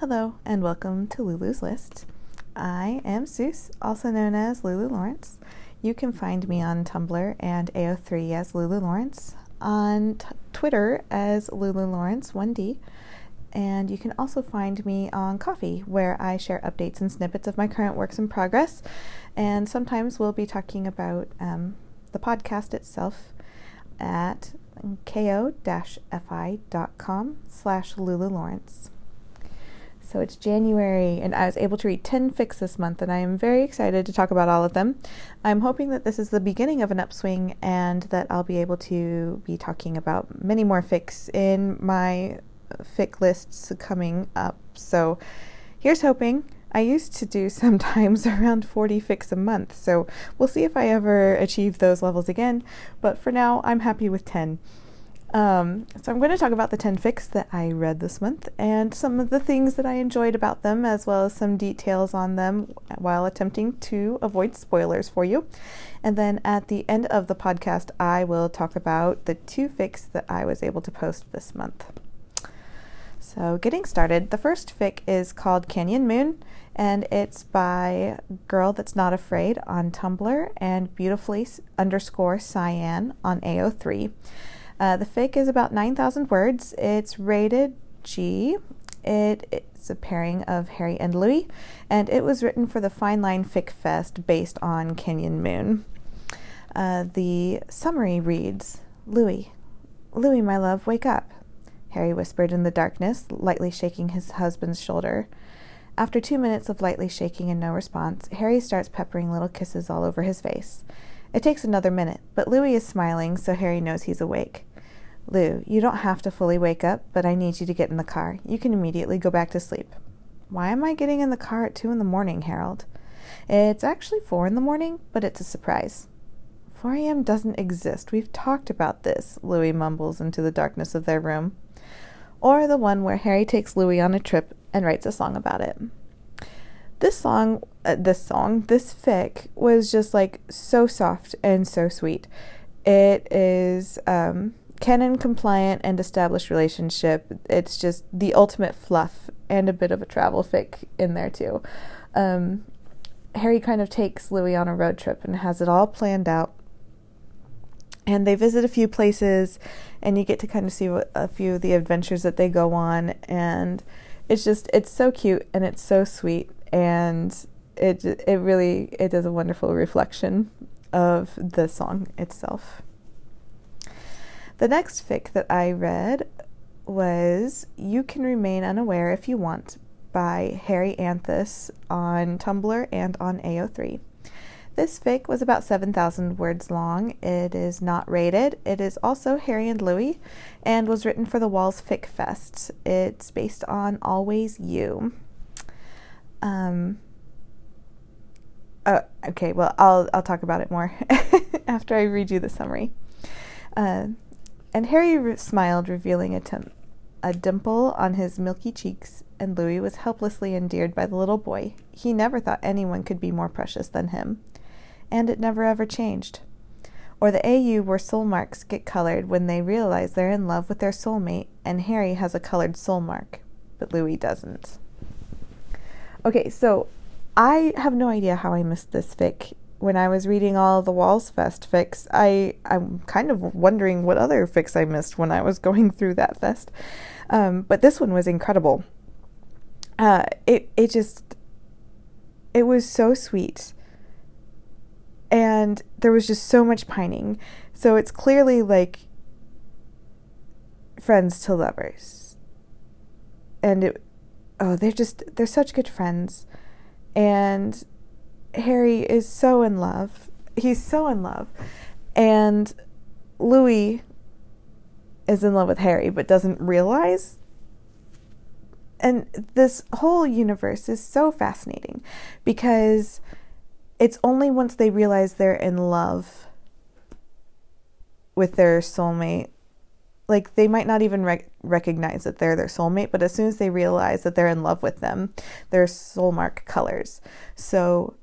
Hello, and welcome to Lulu's List. I am Seuss, also known as Lulu Lawrence. You can find me on Tumblr and AO3 as Lulu Lawrence, on t- Twitter as Lulu Lawrence 1D, and you can also find me on Ko-fi, where I share updates and snippets of my current works in progress. And sometimes we'll be talking about um, the podcast itself at ko-fi.com slash Lulu Lawrence. So it's January, and I was able to read 10 fics this month, and I am very excited to talk about all of them. I'm hoping that this is the beginning of an upswing and that I'll be able to be talking about many more fics in my fic lists coming up. So here's hoping. I used to do sometimes around 40 fics a month, so we'll see if I ever achieve those levels again. But for now, I'm happy with 10. Um, so I'm going to talk about the 10 fics that I read this month and some of the things that I enjoyed about them, as well as some details on them while attempting to avoid spoilers for you. And then at the end of the podcast, I will talk about the two fics that I was able to post this month. So, getting started, the first fic is called Canyon Moon, and it's by Girl That's Not Afraid on Tumblr and beautifully underscore cyan on AO3. Uh, the fic is about 9,000 words. It's rated G. It, it's a pairing of Harry and Louis, and it was written for the Fine Line Fic Fest based on Canyon Moon. Uh, the summary reads Louis, Louis, my love, wake up. Harry whispered in the darkness, lightly shaking his husband's shoulder. After two minutes of lightly shaking and no response, Harry starts peppering little kisses all over his face. It takes another minute, but Louis is smiling, so Harry knows he's awake. Lou, you don't have to fully wake up, but I need you to get in the car. You can immediately go back to sleep. Why am I getting in the car at two in the morning, Harold? It's actually four in the morning, but it's a surprise. 4 a.m. doesn't exist. We've talked about this, Louis mumbles into the darkness of their room. Or the one where Harry takes Louis on a trip and writes a song about it. This song, uh, this song, this fic was just like so soft and so sweet. It is um, canon compliant and established relationship. It's just the ultimate fluff and a bit of a travel fic in there too. Um, Harry kind of takes Louis on a road trip and has it all planned out. And they visit a few places, and you get to kind of see a few of the adventures that they go on. And it's just, it's so cute and it's so sweet. And it, it really, it is a wonderful reflection of the song itself. The next fic that I read was You Can Remain Unaware If You Want by Harry Anthus on Tumblr and on AO3. This fic was about 7,000 words long. It is not rated. It is also Harry and Louis and was written for the Walls Fic Fest. It's based on Always You. Um, uh, okay, well, I'll, I'll talk about it more after I read you the summary. Uh, and Harry re- smiled, revealing a, a dimple on his milky cheeks, and Louis was helplessly endeared by the little boy. He never thought anyone could be more precious than him. And it never ever changed. Or the AU where soul marks get colored when they realize they're in love with their soulmate, and Harry has a colored soul mark, but Louis doesn't. Okay, so I have no idea how I missed this fic when I was reading all the Walls Fest fics, I I'm kind of wondering what other fics I missed when I was going through that fest. Um, but this one was incredible. Uh, it it just it was so sweet, and there was just so much pining. So it's clearly like friends to lovers, and it oh they're just they're such good friends, and Harry is so in love. He's so in love. And Louis is in love with Harry but doesn't realize. And this whole universe is so fascinating because it's only once they realize they're in love with their soulmate like they might not even rec- recognize that they're their soulmate but as soon as they realize that they're in love with them their soul mark colors so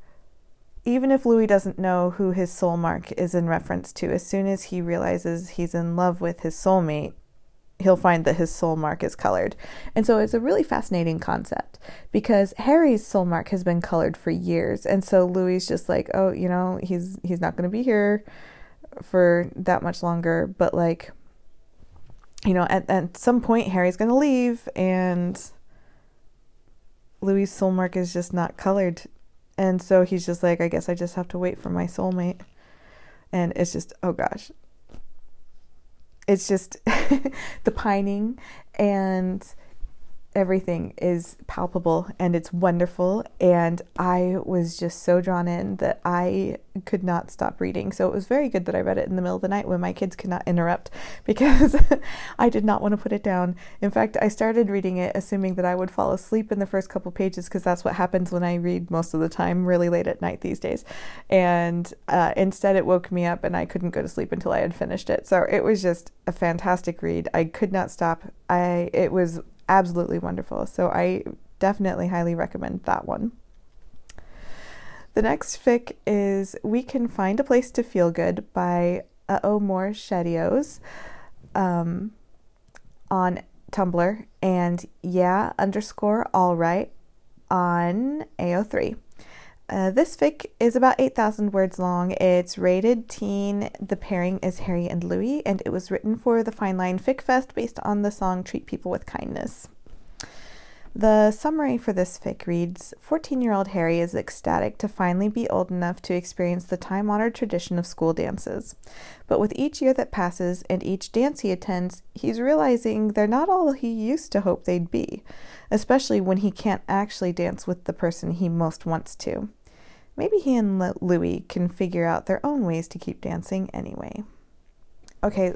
even if Louis doesn't know who his soul mark is in reference to, as soon as he realizes he's in love with his soulmate, he'll find that his soul mark is colored. And so it's a really fascinating concept because Harry's soul mark has been colored for years. And so Louis just like, oh, you know, he's he's not going to be here for that much longer, but like you know, at at some point Harry's going to leave and Louis' soul mark is just not colored. And so he's just like, I guess I just have to wait for my soulmate. And it's just, oh gosh, it's just the pining and everything is palpable and it's wonderful. And I was just so drawn in that I could not stop reading. So it was very good that I read it in the middle of the night when my kids could not interrupt because I did not want to put it down. In fact, I started reading it assuming that I would fall asleep in the first couple pages because that's what happens when I read most of the time, really late at night these days. And uh, instead, it woke me up and I couldn't go to sleep until I had finished it. So it was just a fantastic read. I could not stop. I it was absolutely wonderful. So I definitely highly recommend that one. The next fic is We Can Find a Place to Feel Good by Uh-Oh More Shadios um, on Tumblr and yeah underscore all right on AO3. Uh, this fic is about 8,000 words long. It's rated teen. The pairing is Harry and Louis, and it was written for the Fine Line Fic Fest based on the song Treat People with Kindness. The summary for this fic reads 14 year old Harry is ecstatic to finally be old enough to experience the time honored tradition of school dances. But with each year that passes and each dance he attends, he's realizing they're not all he used to hope they'd be, especially when he can't actually dance with the person he most wants to. Maybe he and Louis can figure out their own ways to keep dancing anyway. Okay,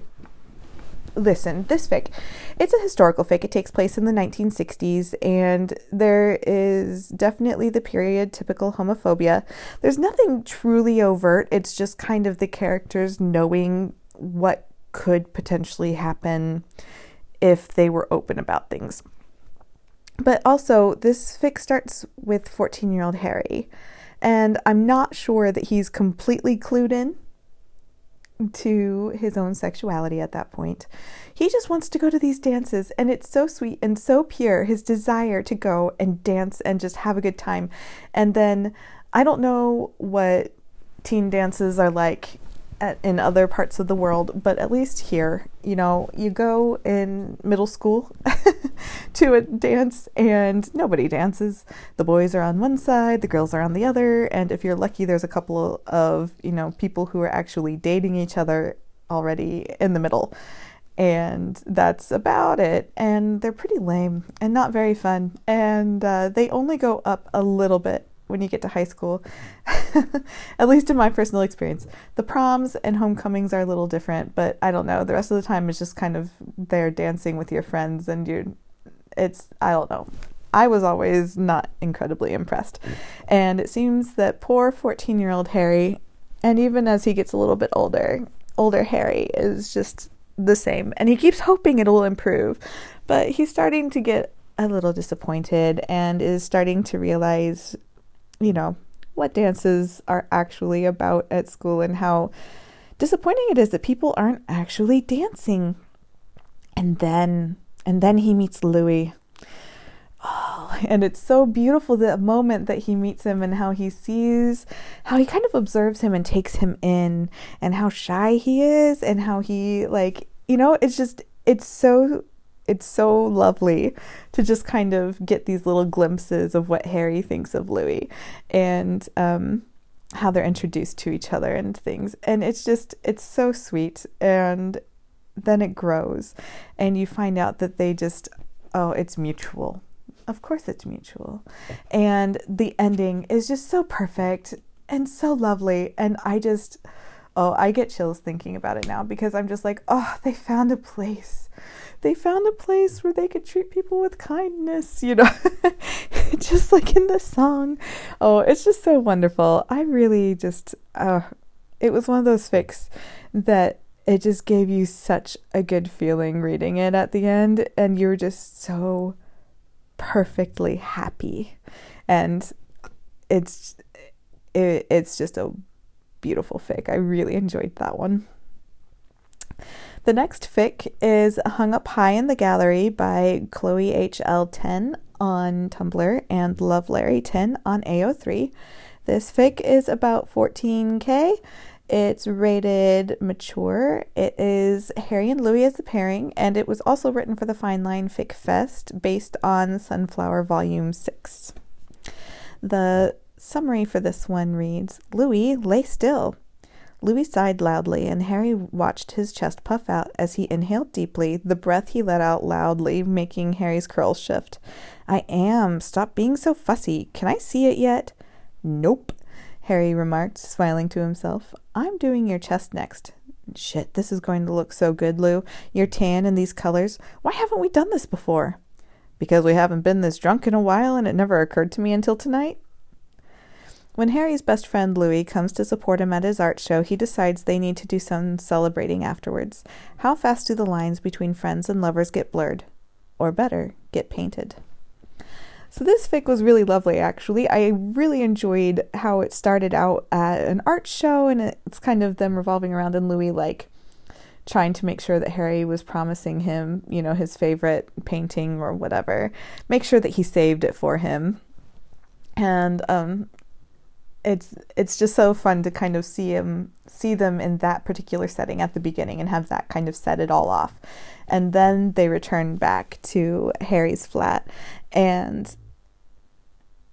listen, this fic, it's a historical fic. It takes place in the 1960s, and there is definitely the period typical homophobia. There's nothing truly overt, it's just kind of the characters knowing what could potentially happen if they were open about things. But also, this fic starts with 14 year old Harry, and I'm not sure that he's completely clued in to his own sexuality at that point. He just wants to go to these dances, and it's so sweet and so pure his desire to go and dance and just have a good time. And then I don't know what teen dances are like at, in other parts of the world, but at least here, you know, you go in middle school to a dance and nobody dances. The boys are on one side, the girls are on the other, and if you're lucky, there's a couple of, you know, people who are actually dating each other already in the middle. And that's about it. And they're pretty lame and not very fun. And uh, they only go up a little bit when you get to high school, at least in my personal experience. The proms and homecomings are a little different, but I don't know. The rest of the time is just kind of there dancing with your friends, and you're, it's, I don't know. I was always not incredibly impressed. And it seems that poor 14 year old Harry, and even as he gets a little bit older, older Harry is just the same. And he keeps hoping it'll improve, but he's starting to get a little disappointed and is starting to realize you know, what dances are actually about at school and how disappointing it is that people aren't actually dancing. And then and then he meets Louis. Oh, and it's so beautiful the moment that he meets him and how he sees how he kind of observes him and takes him in and how shy he is and how he like you know it's just it's so it's so lovely to just kind of get these little glimpses of what Harry thinks of Louis and um, how they're introduced to each other and things. And it's just, it's so sweet. And then it grows, and you find out that they just, oh, it's mutual. Of course, it's mutual. And the ending is just so perfect and so lovely. And I just, oh, I get chills thinking about it now because I'm just like, oh, they found a place they found a place where they could treat people with kindness, you know, just like in the song. Oh, it's just so wonderful. I really just, uh, it was one of those fics that it just gave you such a good feeling reading it at the end, and you were just so perfectly happy. And it's it, it's just a beautiful fic. I really enjoyed that one. The next fic is Hung Up High in the Gallery by Chloe HL10 on Tumblr and Love Larry 10 on AO3. This fic is about 14k. It's rated mature. It is Harry and Louis as the pairing, and it was also written for the Fine Line Fic Fest based on Sunflower Volume 6. The summary for this one reads Louis, lay still. Louis sighed loudly, and Harry watched his chest puff out as he inhaled deeply, the breath he let out loudly, making Harry's curls shift. I am. Stop being so fussy. Can I see it yet? Nope, Harry remarked, smiling to himself. I'm doing your chest next. Shit, this is going to look so good, Lou. Your tan and these colors. Why haven't we done this before? Because we haven't been this drunk in a while and it never occurred to me until tonight? When Harry's best friend Louis comes to support him at his art show, he decides they need to do some celebrating afterwards. How fast do the lines between friends and lovers get blurred? Or better, get painted? So this fic was really lovely actually. I really enjoyed how it started out at an art show and it's kind of them revolving around and Louis like trying to make sure that Harry was promising him, you know, his favorite painting or whatever. Make sure that he saved it for him. And um it's it's just so fun to kind of see him see them in that particular setting at the beginning and have that kind of set it all off. And then they return back to Harry's flat and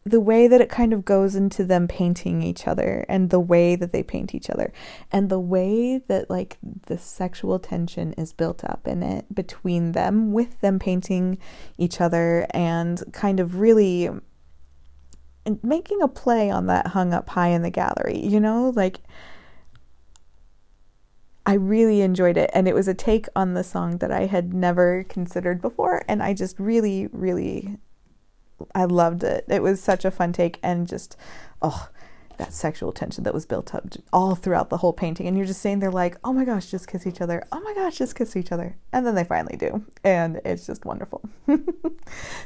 the way that it kind of goes into them painting each other and the way that they paint each other and the way that like the sexual tension is built up in it between them with them painting each other and kind of really making a play on that hung up high in the gallery you know like I really enjoyed it and it was a take on the song that I had never considered before and I just really really I loved it. It was such a fun take and just oh that sexual tension that was built up all throughout the whole painting and you're just saying they're like oh my gosh just kiss each other. Oh my gosh just kiss each other. And then they finally do and it's just wonderful.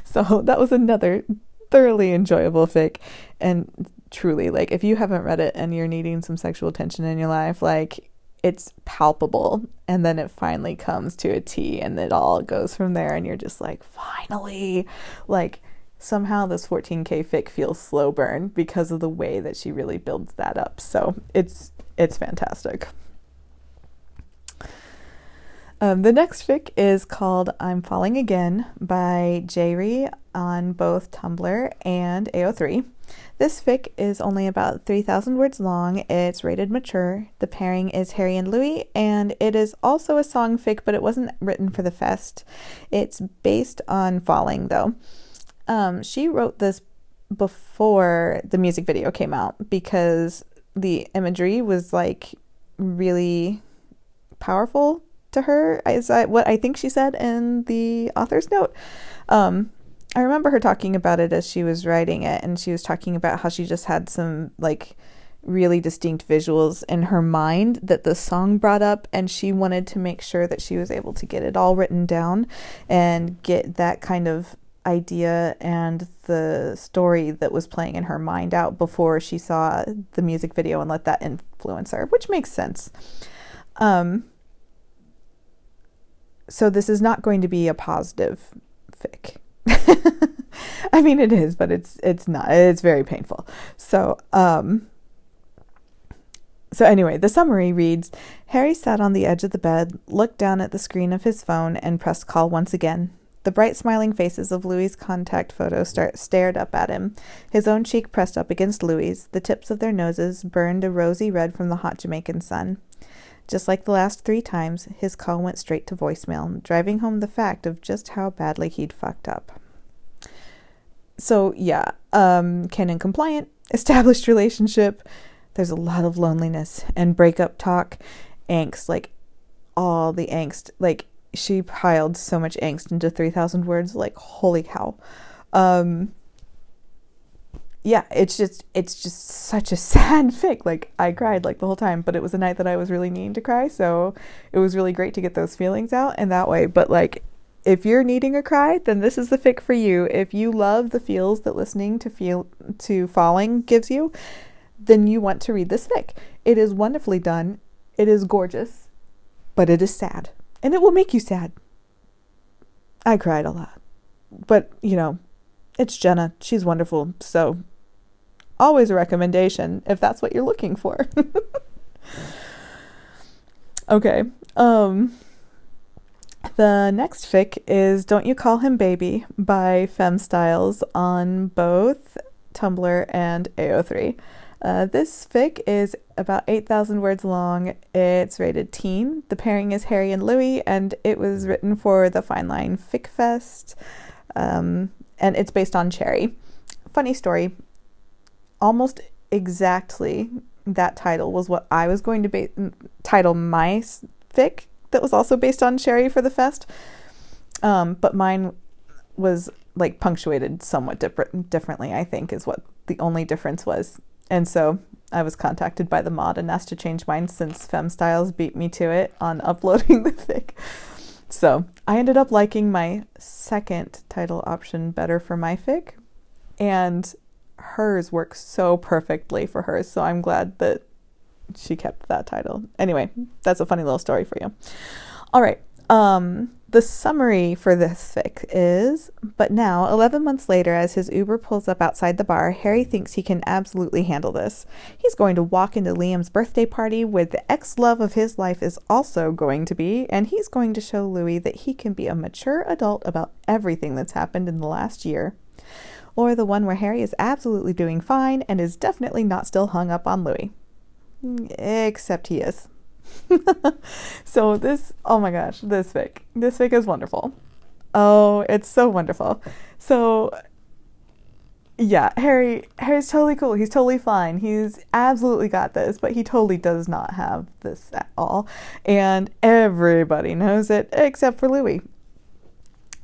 So that was another thoroughly enjoyable fic and truly like if you haven't read it and you're needing some sexual tension in your life like it's palpable and then it finally comes to a T and it all goes from there and you're just like finally like somehow this 14k fic feels slow burn because of the way that she really builds that up. So it's it's fantastic. Um, the next fic is called I'm Falling Again by Jayri on both Tumblr and AO3. This fic is only about 3,000 words long. It's rated mature. The pairing is Harry and Louis, and it is also a song fic, but it wasn't written for the fest. It's based on Falling, though. Um, she wrote this before the music video came out because the imagery was like really powerful to her is what I think she said in the author's note. Um, I remember her talking about it as she was writing it, and she was talking about how she just had some like really distinct visuals in her mind that the song brought up, and she wanted to make sure that she was able to get it all written down and get that kind of idea and the story that was playing in her mind out before she saw the music video and let that influence her, which makes sense. Um, so this is not going to be a positive fic. I mean it is, but it's it's not. It's very painful. So, um so anyway, the summary reads Harry sat on the edge of the bed, looked down at the screen of his phone, and pressed call once again. The bright smiling faces of Louis's contact photo start, stared up at him, his own cheek pressed up against Louis's, the tips of their noses burned a rosy red from the hot Jamaican sun. Just like the last three times, his call went straight to voicemail, driving home the fact of just how badly he'd fucked up. So, yeah, um, canon compliant, established relationship. There's a lot of loneliness and breakup talk, angst, like all the angst. Like, she piled so much angst into 3000 words like holy cow um yeah it's just it's just such a sad fic like i cried like the whole time but it was a night that i was really needing to cry so it was really great to get those feelings out in that way but like if you're needing a cry then this is the fic for you if you love the feels that listening to feel to falling gives you then you want to read this fic it is wonderfully done it is gorgeous but it is sad. And it will make you sad. I cried a lot. But, you know, it's Jenna. She's wonderful. So, always a recommendation if that's what you're looking for. okay. Um the next fic is Don't You Call Him Baby by Fem Styles on both Tumblr and AO3. Uh, this fic is about 8,000 words long. It's rated teen. The pairing is Harry and Louis, and it was written for the Fine Line Fic Fest. Um, and it's based on Cherry. Funny story. Almost exactly that title was what I was going to ba- title my fic that was also based on Cherry for the fest. Um, but mine was like punctuated somewhat different differently, I think, is what the only difference was. And so I was contacted by the mod and asked to change mine since Fem Styles beat me to it on uploading the fic. So I ended up liking my second title option better for my fic, and hers works so perfectly for hers. So I'm glad that she kept that title. Anyway, that's a funny little story for you. All right. Um, the summary for this fic is But now, 11 months later, as his Uber pulls up outside the bar, Harry thinks he can absolutely handle this. He's going to walk into Liam's birthday party where the ex love of his life is also going to be, and he's going to show Louis that he can be a mature adult about everything that's happened in the last year. Or the one where Harry is absolutely doing fine and is definitely not still hung up on Louis. Mm, except he is. so this, oh my gosh, this fic. This fic is wonderful. Oh, it's so wonderful. So yeah, Harry Harry's totally cool. He's totally fine. He's absolutely got this, but he totally does not have this at all. And everybody knows it except for Louis.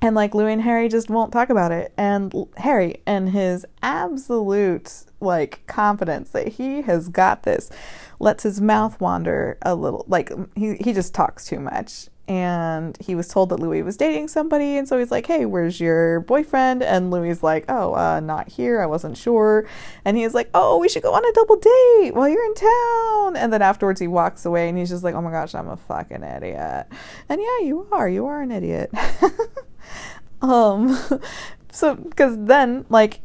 And like Louis and Harry just won't talk about it. And Harry and his absolute like confidence that he has got this lets his mouth wander a little. Like he he just talks too much. And he was told that Louis was dating somebody, and so he's like, "Hey, where's your boyfriend?" And Louis's like, "Oh, uh, not here. I wasn't sure." And he's like, "Oh, we should go on a double date while you're in town." And then afterwards, he walks away, and he's just like, "Oh my gosh, I'm a fucking idiot." And yeah, you are. You are an idiot. um, so because then like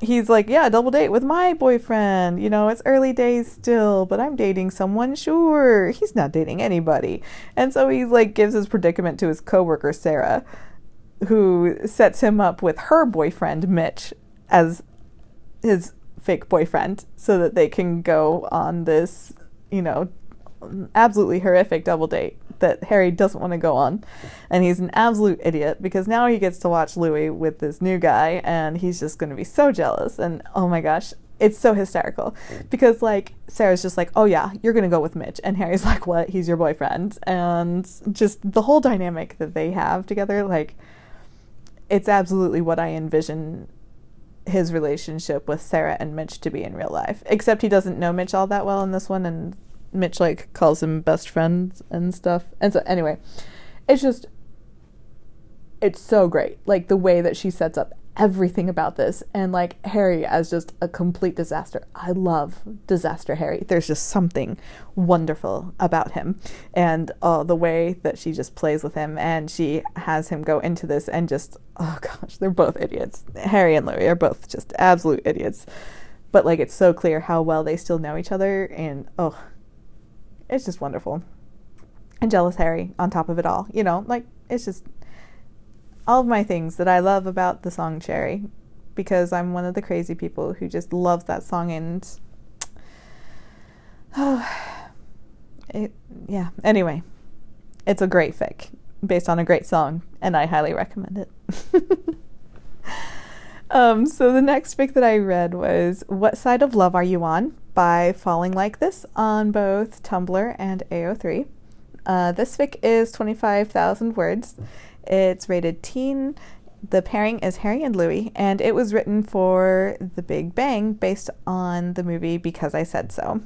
he's like, yeah, double date with my boyfriend. You know, it's early days still, but I'm dating someone. Sure, he's not dating anybody. And so he like gives his predicament to his coworker Sarah, who sets him up with her boyfriend Mitch as his fake boyfriend, so that they can go on this, you know, absolutely horrific double date that Harry doesn't want to go on. And he's an absolute idiot because now he gets to watch Louis with this new guy and he's just going to be so jealous. And oh my gosh, it's so hysterical because like Sarah's just like, "Oh yeah, you're going to go with Mitch." And Harry's like, "What? He's your boyfriend." And just the whole dynamic that they have together like it's absolutely what I envision his relationship with Sarah and Mitch to be in real life. Except he doesn't know Mitch all that well in this one and Mitch like calls him best friends and stuff. And so anyway, it's just it's so great. Like the way that she sets up everything about this and like Harry as just a complete disaster. I love disaster Harry. There's just something wonderful about him and uh, the way that she just plays with him and she has him go into this and just oh gosh, they're both idiots. Harry and Louis are both just absolute idiots. But like it's so clear how well they still know each other and oh it's just wonderful. And jealous Harry on top of it all. You know, like it's just all of my things that I love about the song Cherry because I'm one of the crazy people who just loves that song and oh it yeah. Anyway, it's a great fic based on a great song and I highly recommend it. um so the next fic that I read was What Side of Love Are You On? by Falling Like This on both Tumblr and AO3. Uh, this fic is 25,000 words. It's rated teen. The pairing is Harry and Louis, and it was written for The Big Bang based on the movie Because I Said So.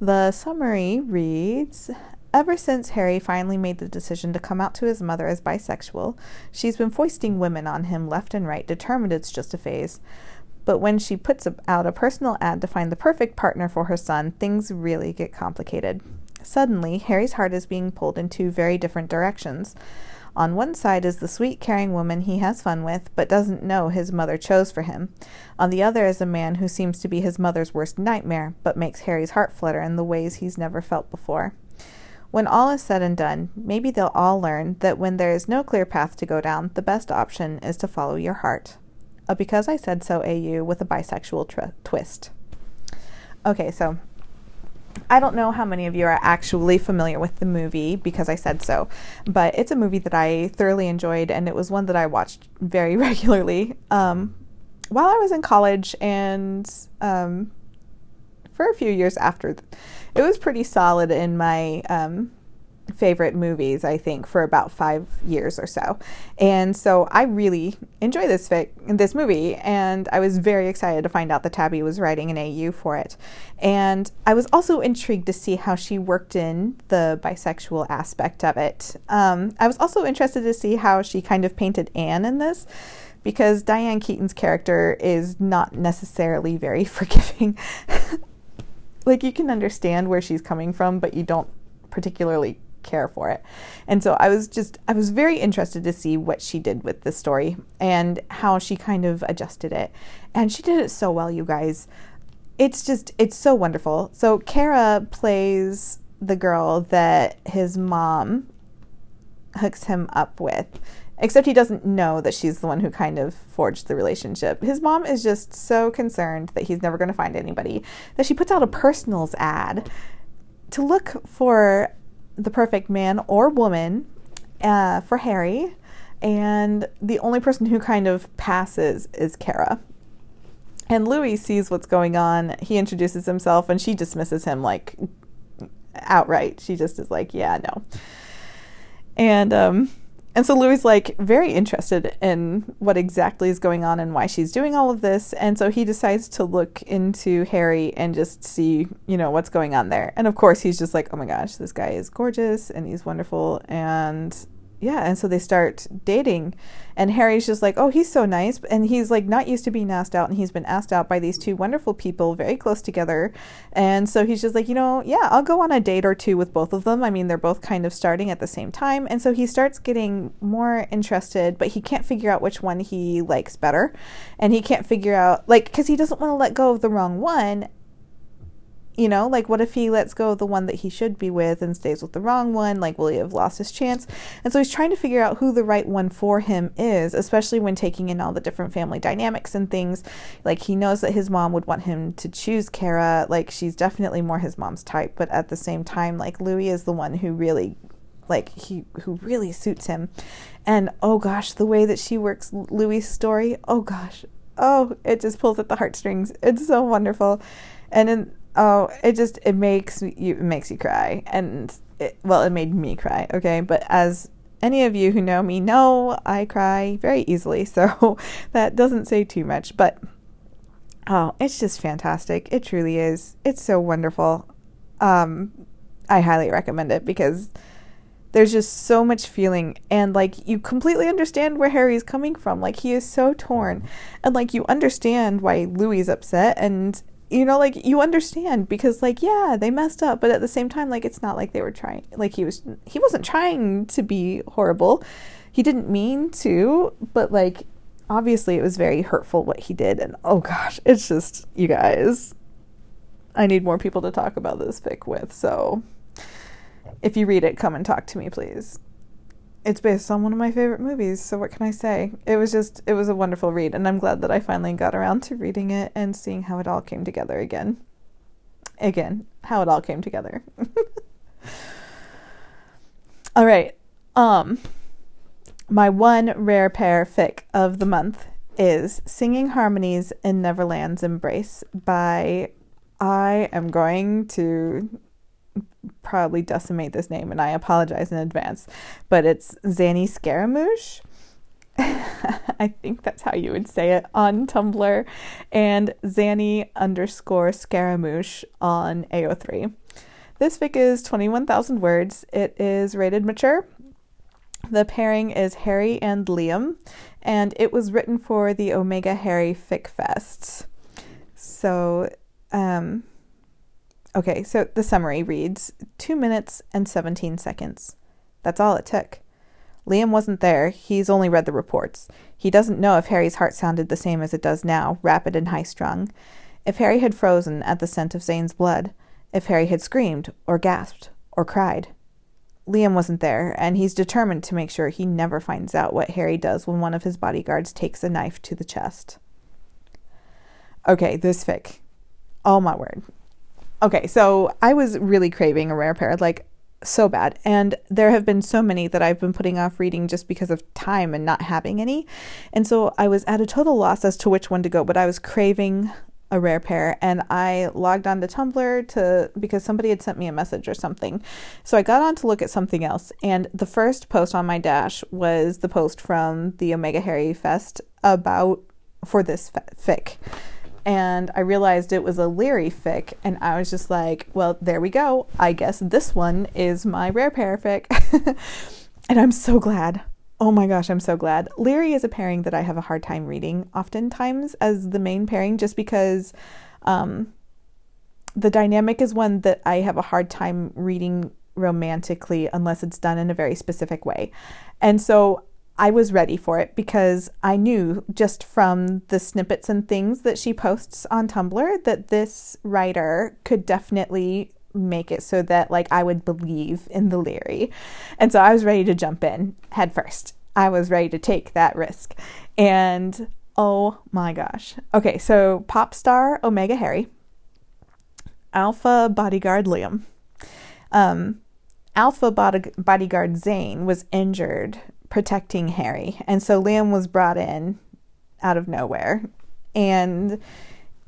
The summary reads Ever since Harry finally made the decision to come out to his mother as bisexual, she's been foisting women on him left and right, determined it's just a phase. But when she puts out a personal ad to find the perfect partner for her son, things really get complicated. Suddenly, Harry's heart is being pulled in two very different directions. On one side is the sweet, caring woman he has fun with, but doesn't know his mother chose for him. On the other is a man who seems to be his mother's worst nightmare, but makes Harry's heart flutter in the ways he's never felt before. When all is said and done, maybe they'll all learn that when there is no clear path to go down, the best option is to follow your heart. A Because I Said So AU with a bisexual tr- twist. Okay, so I don't know how many of you are actually familiar with the movie because I said so, but it's a movie that I thoroughly enjoyed and it was one that I watched very regularly um, while I was in college and um, for a few years after. It was pretty solid in my um, favorite movies, I think, for about five years or so. And so I really enjoy this fic, this movie, and I was very excited to find out that Tabby was writing an AU for it. And I was also intrigued to see how she worked in the bisexual aspect of it. Um, I was also interested to see how she kind of painted Anne in this. Because Diane Keaton's character is not necessarily very forgiving. Like, you can understand where she's coming from, but you don't particularly care for it. And so I was just, I was very interested to see what she did with the story and how she kind of adjusted it. And she did it so well, you guys. It's just, it's so wonderful. So Kara plays the girl that his mom hooks him up with. Except he doesn't know that she's the one who kind of forged the relationship. His mom is just so concerned that he's never going to find anybody that she puts out a personals ad to look for the perfect man or woman uh, for Harry, and the only person who kind of passes is Kara. And Louis sees what's going on. He introduces himself, and she dismisses him like outright. She just is like, "Yeah, no." And um, and so Louis like very interested in what exactly is going on and why she's doing all of this. And so he decides to look into Harry and just see, you know, what's going on there. And of course, he's just like, oh my gosh, this guy is gorgeous and he's wonderful. And yeah, and so they start dating, and Harry's just like, oh, he's so nice, and he's like not used to being asked out, and he's been asked out by these two wonderful people, very close together, and so he's just like, you know, yeah, I'll go on a date or two with both of them. I mean, they're both kind of starting at the same time, and so he starts getting more interested, but he can't figure out which one he likes better, and he can't figure out like because he doesn't want to let go of the wrong one, you know, like what if he lets go of the one that he should be with and stays with the wrong one? Like, will he have lost his chance? And so he's trying to figure out who the right one for him is, especially when taking in all the different family dynamics and things. Like, he knows that his mom would want him to choose Kara. Like, she's definitely more his mom's type, but at the same time, like, Louis is the one who really like he who really suits him and oh gosh the way that she works louis story oh gosh oh it just pulls at the heartstrings it's so wonderful and in oh, it just it makes you it makes you cry, and it, well, it made me cry. Okay, but as any of you who know me know, I cry very easily, so that doesn't say too much. But oh, it's just fantastic. It truly is. It's so wonderful. Um, I highly recommend it because there's just so much feeling and like you completely understand where Harry's coming from. Like he is so torn and like you understand why Louis is upset and you know like you understand because like yeah they messed up but at the same time like it's not like they were trying like he was he wasn't trying to be horrible. He didn't mean to but like obviously it was very hurtful what he did and oh gosh it's just you guys i need more people to talk about this fic with so if you read it come and talk to me please it's based on one of my favorite movies, so what can I say? It was just, it was a wonderful read, and I'm glad that I finally got around to reading it and seeing how it all came together again. Again, how it all came together. all right. Um, my one rare pair fic of the month is Singing Harmonies in Neverland's Embrace by I am going to probably decimate this name, and I apologize in advance, but it's Zanny Scaramouche. I think that's how you would say it on Tumblr, and Zanny underscore Scaramouche on AO3. This fic is 21,000 words. It is rated mature. The pairing is Harry and Liam, and it was written for the Omega Harry Fic Fest. So, um, Okay, so the summary reads 2 minutes and 17 seconds. That's all it took. Liam wasn't there. He's only read the reports. He doesn't know if Harry's heart sounded the same as it does now, rapid and high strung. If Harry had frozen at the scent of Zayn's blood. If Harry had screamed, or gasped, or cried. Liam wasn't there, and he's determined to make sure he never finds out what Harry does when one of his bodyguards takes a knife to the chest. Okay, this fic. Oh my word. Okay, so I was really craving a rare pair, like so bad. And there have been so many that I've been putting off reading just because of time and not having any. And so I was at a total loss as to which one to go, but I was craving a rare pair and I logged on to Tumblr to because somebody had sent me a message or something. So I got on to look at something else and the first post on my dash was the post from the Omega Harry Fest about for this fic and I realized it was a Lirry fic, and I was just like, well, there we go. I guess this one is my rare pair fic. and I'm so glad. Oh my gosh, I'm so glad. Lirry is a pairing that I have a hard time reading oftentimes as the main pairing just because um, the dynamic is one that I have a hard time reading romantically unless it's done in a very specific way. And so I was ready for it because I knew just from the snippets and things that she posts on Tumblr that this writer could definitely make it so that like I would believe in the Lirry. And so I was ready to jump in head first. I was ready to take that risk. And oh my gosh. Okay, so pop star Omega Harry, Alpha bodyguard Liam. Um, Alpha body- bodyguard Zayn was injured protecting Harry. And so Liam was brought in out of nowhere. And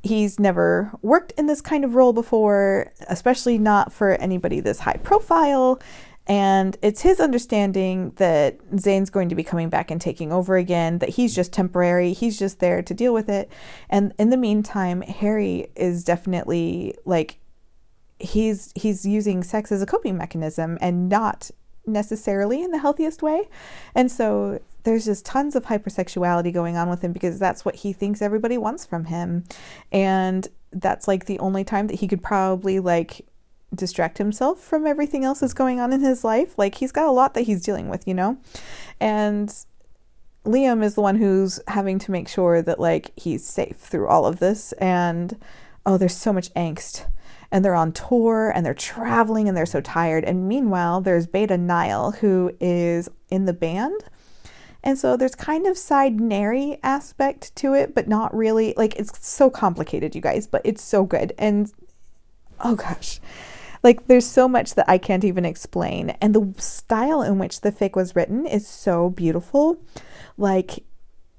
he's never worked in this kind of role before, especially not for anybody this high profile. And it's his understanding that Zayn's going to be coming back and taking over again, that he's just temporary, he's just there to deal with it. And in the meantime, Harry is definitely like he's he's using sex as a coping mechanism and not necessarily in the healthiest way. And so there's just tons of hypersexuality going on with him because that's what he thinks everybody wants from him. And that's like the only time that he could probably like distract himself from everything else that's going on in his life. Like he's got a lot that he's dealing with, you know? And Liam is the one who's having to make sure that like he's safe through all of this and oh there's so much angst and they're on tour and they're traveling and they're so tired. And meanwhile, there's Beta Niall who is in the band. And so there's kind of side narry aspect to it, but not really. Like it's so complicated, you guys, but it's so good. And oh gosh. Like there's so much that I can't even explain. And the style in which the fic was written is so beautiful. Like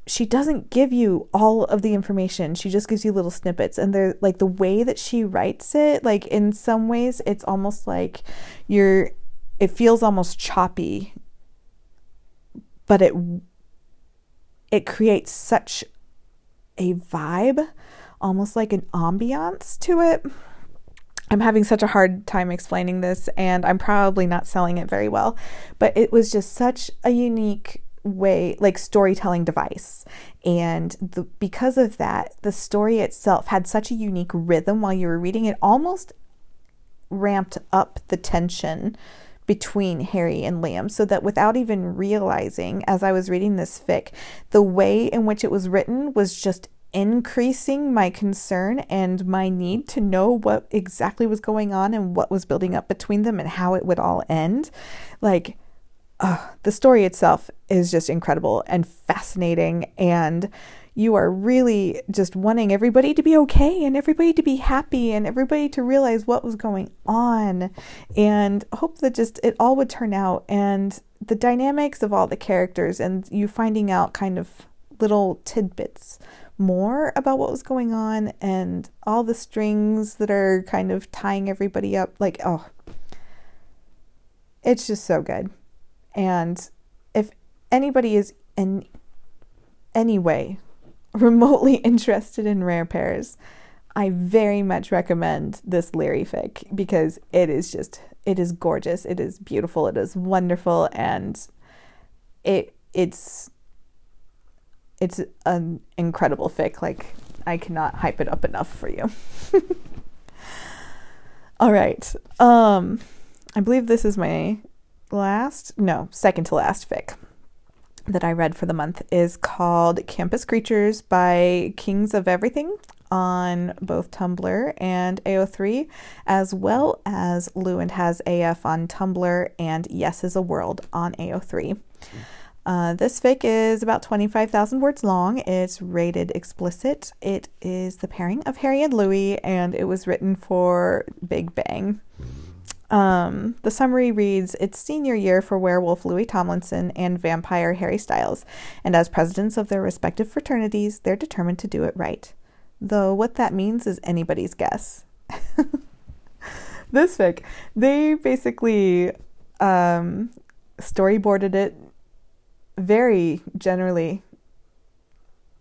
she doesn't give you all of the information. She just gives you little snippets. And they're like the way that she writes it, like in some ways, it's almost like you're, it feels almost choppy, but it, it creates such a vibe, almost like an ambiance to it. I'm having such a hard time explaining this, and I'm probably not selling it very well, but it was just such a unique way like storytelling device. And the, because of that the story itself had such a unique rhythm while you were reading. It almost ramped up the tension between Harry and Liam so that without even realizing as I was reading this fic the way in which it was written was just increasing my concern and my need to know what exactly was going on and what was building up between them and how it would all end. Like uh, the story itself is just incredible and fascinating and you are really just wanting everybody to be okay and everybody to be happy and everybody to realize what was going on. And hope that just it all would turn out and the dynamics of all the characters and you finding out kind of little tidbits more about what was going on and all the strings that are kind of tying everybody up like oh it's just so good and if anybody is in any way remotely interested in rare pairs, I very much recommend this Lirry fic because it is just it is gorgeous, it is beautiful, it is wonderful, and it it's it's an incredible fic. Like I cannot hype it up enough for you. All right. Um, I believe this is my last, no, second to last fic that I read for the month is called Campus Creatures by Kings of Everything on both Tumblr and AO3, as well as Lou and has AF on Tumblr and Yes is a World on AO3. Uh, this fic is about 25,000 words long. It's rated explicit. It is the pairing of Harry and Louis, and it was written for Big Bang. Um, the summary reads It's senior year for werewolf Louis Tomlinson and vampire Harry Styles, and as presidents of their respective fraternities, they're determined to do it right. Though what that means is anybody's guess. this fic, they basically um, storyboarded it very generally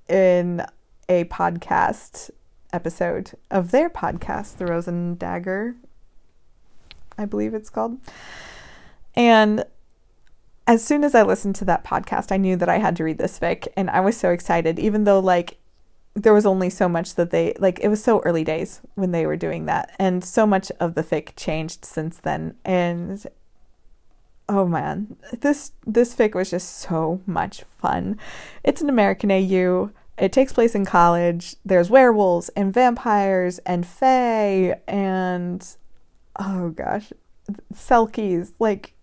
in a podcast episode of their podcast, The Rose and Dagger, I believe it's called. And as soon as I listened to that podcast, I knew that I had to read this fic, and I was so excited, even though, like, there was only so much that they like it was so early days when they were doing that and so much of the fic changed since then and oh man, this this fic was just so much fun. It's an American AU. It takes place in college. There's werewolves and vampires and fae and oh gosh, selkies like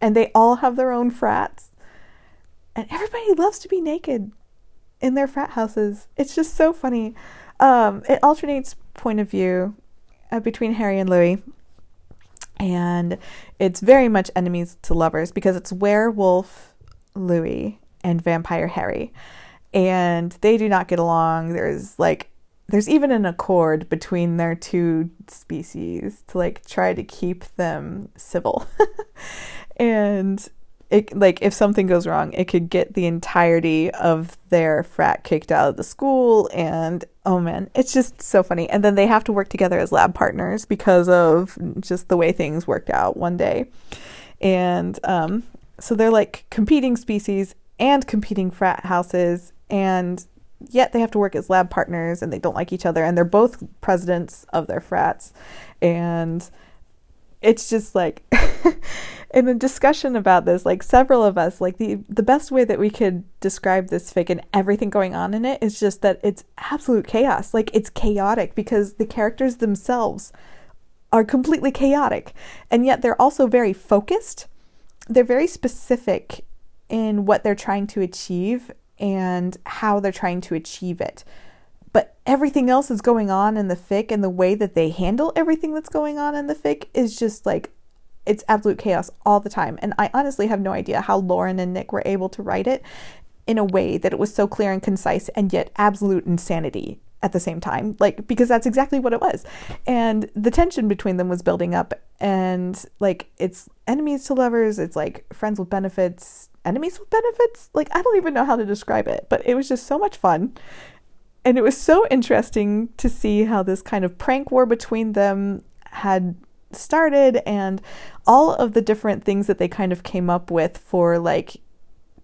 and they all have their own frats. And everybody loves to be naked in their frat houses. It's just so funny. Um, it alternates point of view uh, between Harry and Louis and it's very much enemies to lovers because it's werewolf Louis and vampire Harry, and they do not get along. There's like there's even an accord between their two species to like try to keep them civil, and it like if something goes wrong, it could get the entirety of their frat kicked out of the school and oh man, it's just so funny. And then they have to work together as lab partners because of just the way things worked out one day. And um, so they're like competing species and competing frat houses and yet they have to work as lab partners and they don't like each other and they're both presidents of their frats and it's just like in a discussion about this, like several of us, like the the best way that we could describe this fic and everything going on in it is just that it's absolute chaos. Like it's chaotic because the characters themselves are completely chaotic, and yet they're also very focused. They're very specific in what they're trying to achieve and how they're trying to achieve it. But everything else that's going on in the fic and the way that they handle everything that's going on in the fic is just like it's absolute chaos all the time. And I honestly have no idea how Lauren and Nick were able to write it in a way that it was so clear and concise and yet absolute insanity at the same time. Like, because that's exactly what it was. And the tension between them was building up. And like, it's enemies to lovers, it's like friends with benefits, enemies with benefits. Like, I don't even know how to describe it, but it was just so much fun. And it was so interesting to see how this kind of prank war between them had started and all of the different things that they kind of came up with for like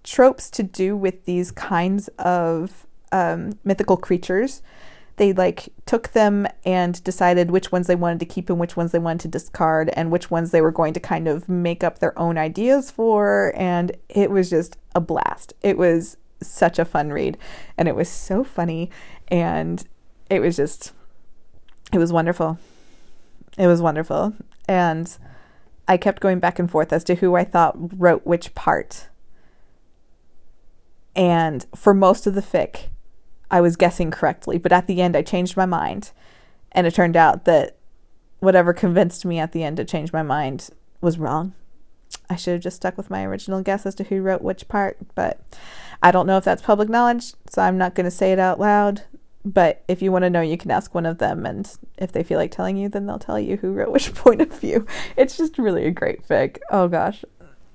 tropes to do with these kinds of um, mythical creatures. They like took them and decided which ones they wanted to keep and which ones they wanted to discard and which ones they were going to kind of make up their own ideas for. And it was just a blast. It was such a fun read and it was so funny and it was just, it was wonderful. It was wonderful. And I kept going back and forth as to who I thought wrote which part. And for most of the fic, I was guessing correctly, but at the end I changed my mind. And it turned out that whatever convinced me at the end to change my mind was wrong. I should have just stuck with my original guess as to who wrote which part, but I don't know if that's public knowledge, so I'm not going to say it out loud. But if you want to know, you can ask one of them, and if they feel like telling you, then they'll tell you who wrote which point of view. It's just really a great fic. Oh gosh.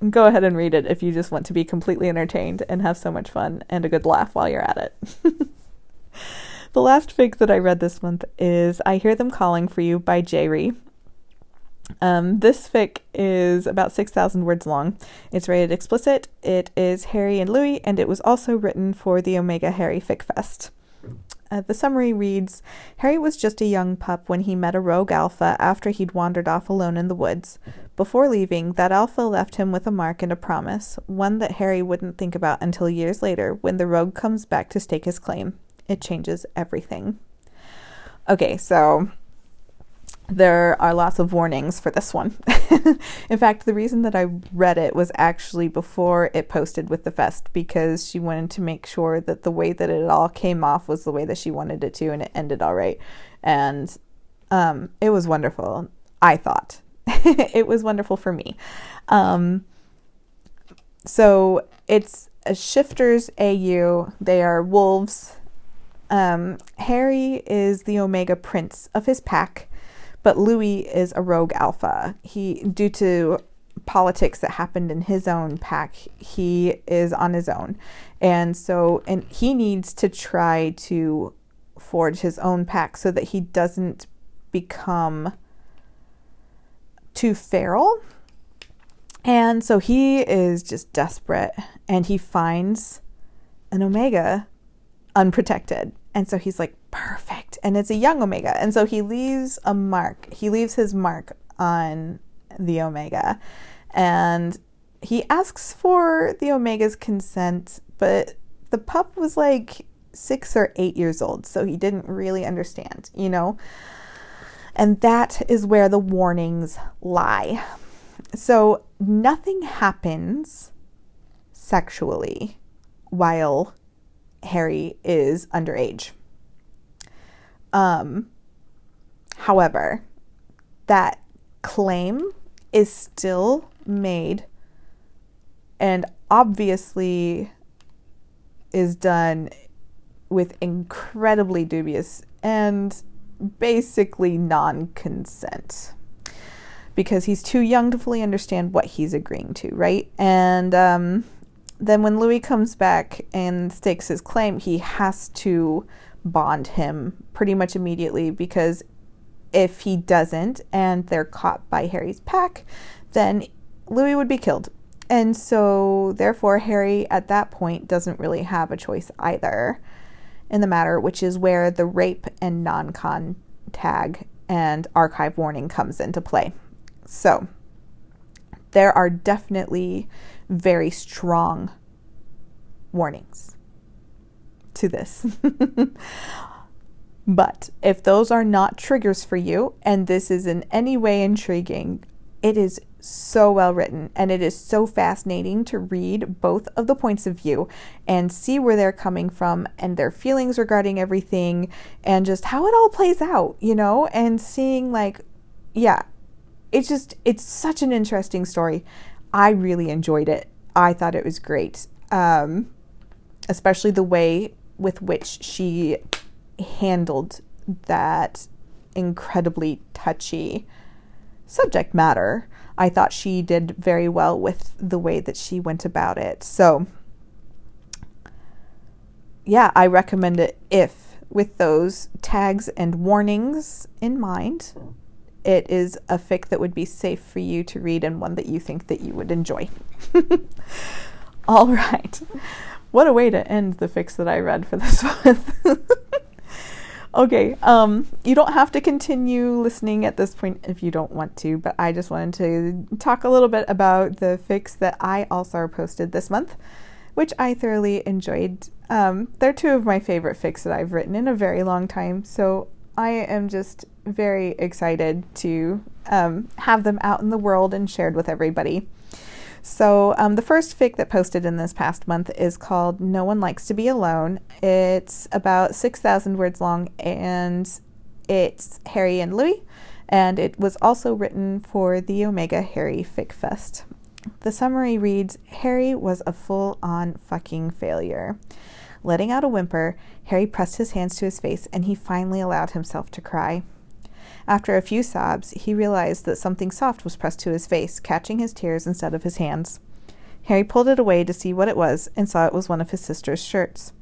Go ahead and read it if you just want to be completely entertained and have so much fun and a good laugh while you're at it. the last fic that I read this month is I Hear Them Calling for You by Jayri. Um, this fic is about 6,000 words long. It's rated explicit. It is Harry and Louis, and it was also written for the Omega Harry Fic Fest. Uh, the summary reads Harry was just a young pup when he met a rogue alpha after he'd wandered off alone in the woods. Before leaving, that alpha left him with a mark and a promise, one that Harry wouldn't think about until years later when the rogue comes back to stake his claim. It changes everything. Okay, so there are lots of warnings for this one. in fact, the reason that I read it was actually before it posted with the fest because she wanted to make sure that the way that it all came off was the way that she wanted it to and it ended all right. And um, it was wonderful, I thought. it was wonderful for me. Um, so it's a Shifters AU. They are wolves. Um, Harry is the Omega Prince of his pack but Louis is a rogue alpha. He, due to politics that happened in his own pack, he is on his own. And so, and he needs to try to forge his own pack so that he doesn't become too feral. And so he is just desperate and he finds an Omega unprotected. And so he's like, perfect. And it's a young Omega. And so he leaves a mark. He leaves his mark on the Omega. And he asks for the Omega's consent, but the pup was like six or eight years old, so he didn't really understand, you know? And that is where the warnings lie. So nothing happens sexually while Harry is underage. Um, however, that claim is still made and obviously is done with incredibly dubious and basically non consent because he's too young to fully understand what he's agreeing to, right? And um, then when Louis comes back and stakes his claim, he has to bond him pretty much immediately because if he doesn't and they're caught by Harry's pack, then Louis would be killed. And so, therefore, Harry at that point doesn't really have a choice either in the matter, which is where the rape and non con tag and archive warning comes into play. So, there are definitely very strong warnings to this. but if those are not triggers for you and this is in any way intriguing, it is so well written and it is so fascinating to read both of the points of view and see where they're coming from and their feelings regarding everything and just how it all plays out, you know, and seeing like, yeah, it's just, it's such an interesting story. I really enjoyed it. I thought it was great. Um, especially the way with which she handled that incredibly touchy subject matter. I thought she did very well with the way that she went about it. So, yeah, I recommend it if, with those tags and warnings in mind, it is a fic that would be safe for you to read and one that you think that you would enjoy. All right. What a way to end the fics that I read for this month. okay, um, you don't have to continue listening at this point if you don't want to, but I just wanted to talk a little bit about the fics that I also posted this month, which I thoroughly enjoyed. Um, they're two of my favorite fics that I've written in a very long time, so I am just very excited to um, have them out in the world and shared with everybody. So, um, the first fic that posted in this past month is called No One Likes to Be Alone. It's about 6,000 words long and it's Harry and Louis, and it was also written for the Omega Harry Fic Fest. The summary reads Harry was a full on fucking failure. Letting out a whimper, Harry pressed his hands to his face and he finally allowed himself to cry. After a few sobs, he realized that something soft was pressed to his face, catching his tears instead of his hands. Harry pulled it away to see what it was and saw it was one of his sister's shirts.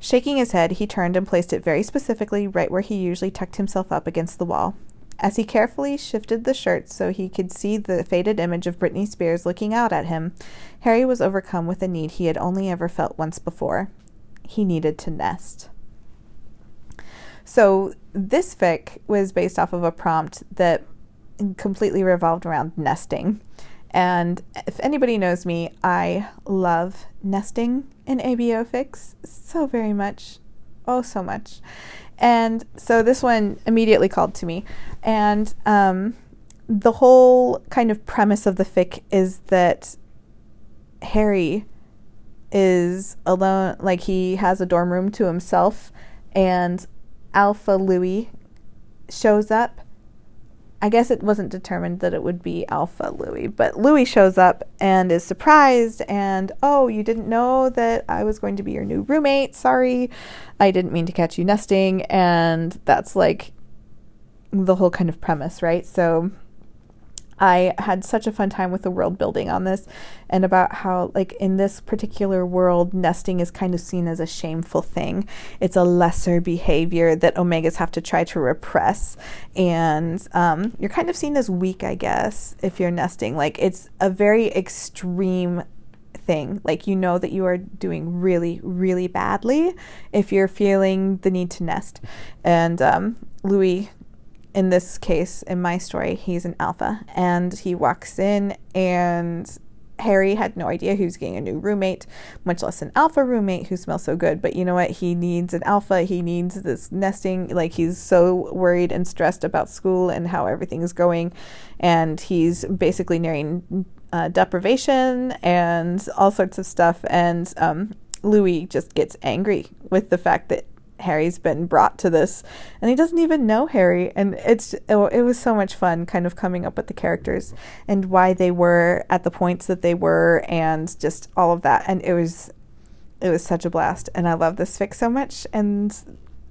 Shaking his head, he turned and placed it very specifically right where he usually tucked himself up against the wall. As he carefully shifted the shirt so he could see the faded image of Britney Spears looking out at him, Harry was overcome with a need he had only ever felt once before. He needed to nest. so this fic was based off of a prompt that completely revolved around nesting. And if anybody knows me, I love nesting in ABO fics so very much. Oh, so much. And so this one immediately called to me. And um, the whole kind of premise of the fic is that Harry is alone, like he has a dorm room to himself, and Alpha Louis shows up. I guess it wasn't determined that it would be Alpha Louis, but Louis shows up and is surprised and, oh, you didn't know that I was going to be your new roommate. Sorry, I didn't mean to catch you nesting. And that's like the whole kind of premise, right? So I had such a fun time with the world building on this and about how, like, in this particular world, nesting is kind of seen as a shameful thing. It's a lesser behavior that omegas have to try to repress. And um, you're kind of seen as weak, I guess, if you're nesting. Like, it's a very extreme thing. Like, you know that you are doing really, really badly if you're feeling the need to nest. And um, Louis in this case, in my story, he's an alpha. And he walks in, and Harry had no idea was getting a new roommate, much less an alpha roommate who smells so good. But you know what? He needs an alpha. He needs this nesting. Like, he's so worried and stressed about school and how everything is going. And he's basically nearing uh, deprivation and all sorts of stuff. And um, Louis just gets angry with the fact that Harry's been brought to this, and he doesn't even know Harry. And it's it, it, was so much fun, kind of coming up with the characters and why they were at the points that they were, and just all of that. And it was it was such a blast, and I love this fic so much. And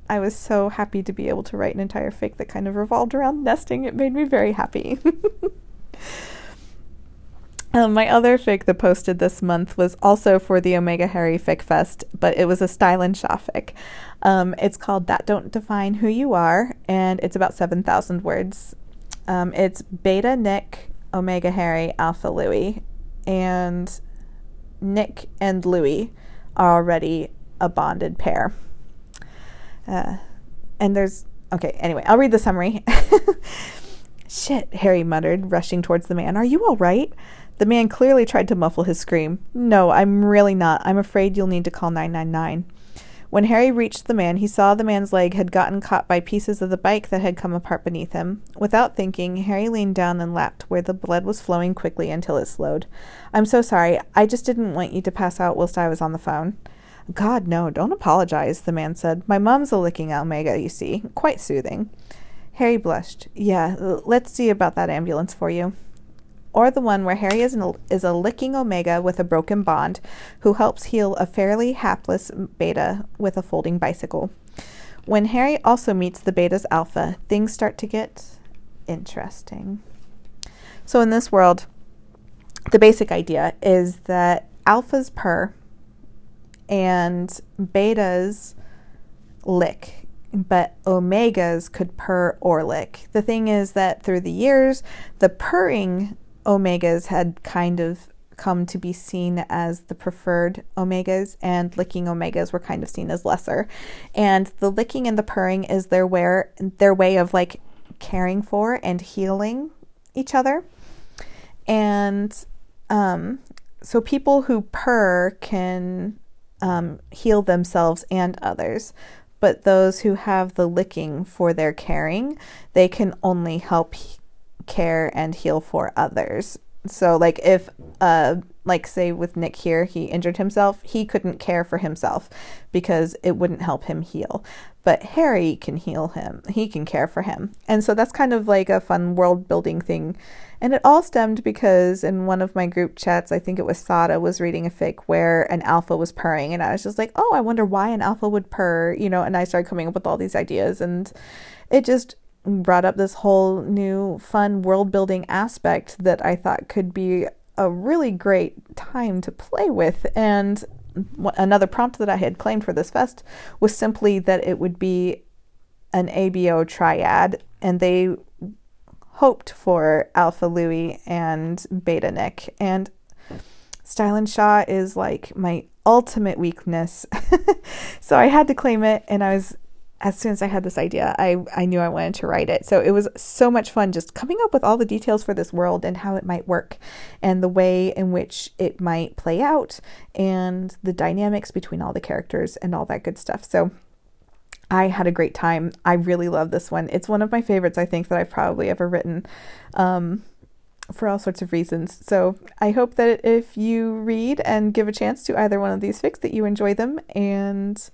I was so happy to be able to write an entire fic that kind of revolved around nesting. It made me very happy. Um, my other fic that posted this month was also for the Omega Harry Fic Fest, but it was a Style and Shaw fic. Um, it's called That Don't Define Who You Are, and it's about 7,000 words. Um, it's Beta Nick, Omega Harry, Alpha Louis, and Nick and Louis are already a bonded pair. Uh, and there's, okay, anyway, I'll read the summary. Shit, Harry muttered, rushing towards the man. Are you all right? The man clearly tried to muffle his scream. No, I'm really not. I'm afraid you'll need to call 999. When Harry reached the man, he saw the man's leg had gotten caught by pieces of the bike that had come apart beneath him. Without thinking, Harry leaned down and lapped where the blood was flowing quickly until it slowed. I'm so sorry. I just didn't want you to pass out whilst I was on the phone. God, no, don't apologize, the man said. My mom's a licking Omega, you see. Quite soothing. Harry blushed. Yeah, let's see about that ambulance for you or the one where Harry is, an, is a licking Omega with a broken bond who helps heal a fairly hapless Beta with a folding bicycle. When Harry also meets the Beta's Alpha, things start to get interesting. So, in this world, the basic idea is that alphas purr and betas lick, but omegas could purr or lick. The thing is that through the years, the purring omegas had kind of come to be seen as the preferred omegas, and licking omegas were kind of seen as lesser. And the licking and the purring is their way, their way of like caring for and healing each other. And um, so people who purr can um, heal themselves and others. But those who have the licking for their caring, they can only help care and heal for others. So like if uh like say with Nick here, he injured himself, he couldn't care for himself because it wouldn't help him heal. But Harry can heal him. He can care for him. And so that's kind of like a fun world building thing. And it all stemmed because in one of my group chats, I think it was Sada was reading a fic where an alpha was purring and I was just like, "Oh, I wonder why an alpha would purr," you know, and I started coming up with all these ideas and it just brought up this whole new fun world building aspect that I thought could be a really great time to play with. And another prompt that I had claimed for this fest was simply that it would be an ABO triad, and they hoped for Alpha Louis and Beta Nick. And Style and Shaw is like my ultimate weakness. so I had to claim it, and I was as soon as I had this idea, I, I knew I wanted to write it. So it was so much fun just coming up with all the details for this world and how it might work and the way in which it might play out and the dynamics between all the characters and all that good stuff. So I had a great time. I really love this one. It's one of my favorites, I think, that I've probably ever written um, for all sorts of reasons. So I hope that if you read and give a chance to either one of these fics, that you enjoy them and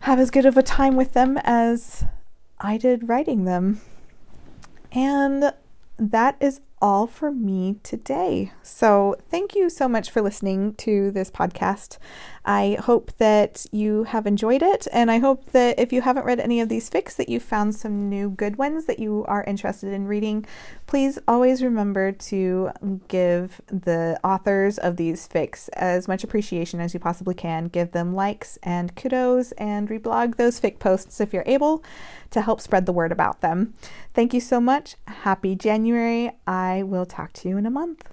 have as good of a time with them as I did writing them. And that is all for me today. So, thank you so much for listening to this podcast. I hope that you have enjoyed it, and I hope that if you haven't read any of these fics, that you found some new good ones that you are interested in reading. Please always remember to give the authors of these fics as much appreciation as you possibly can. Give them likes and kudos, and reblog those fic posts if you're able to help spread the word about them. Thank you so much. Happy January. I will talk to you in a month.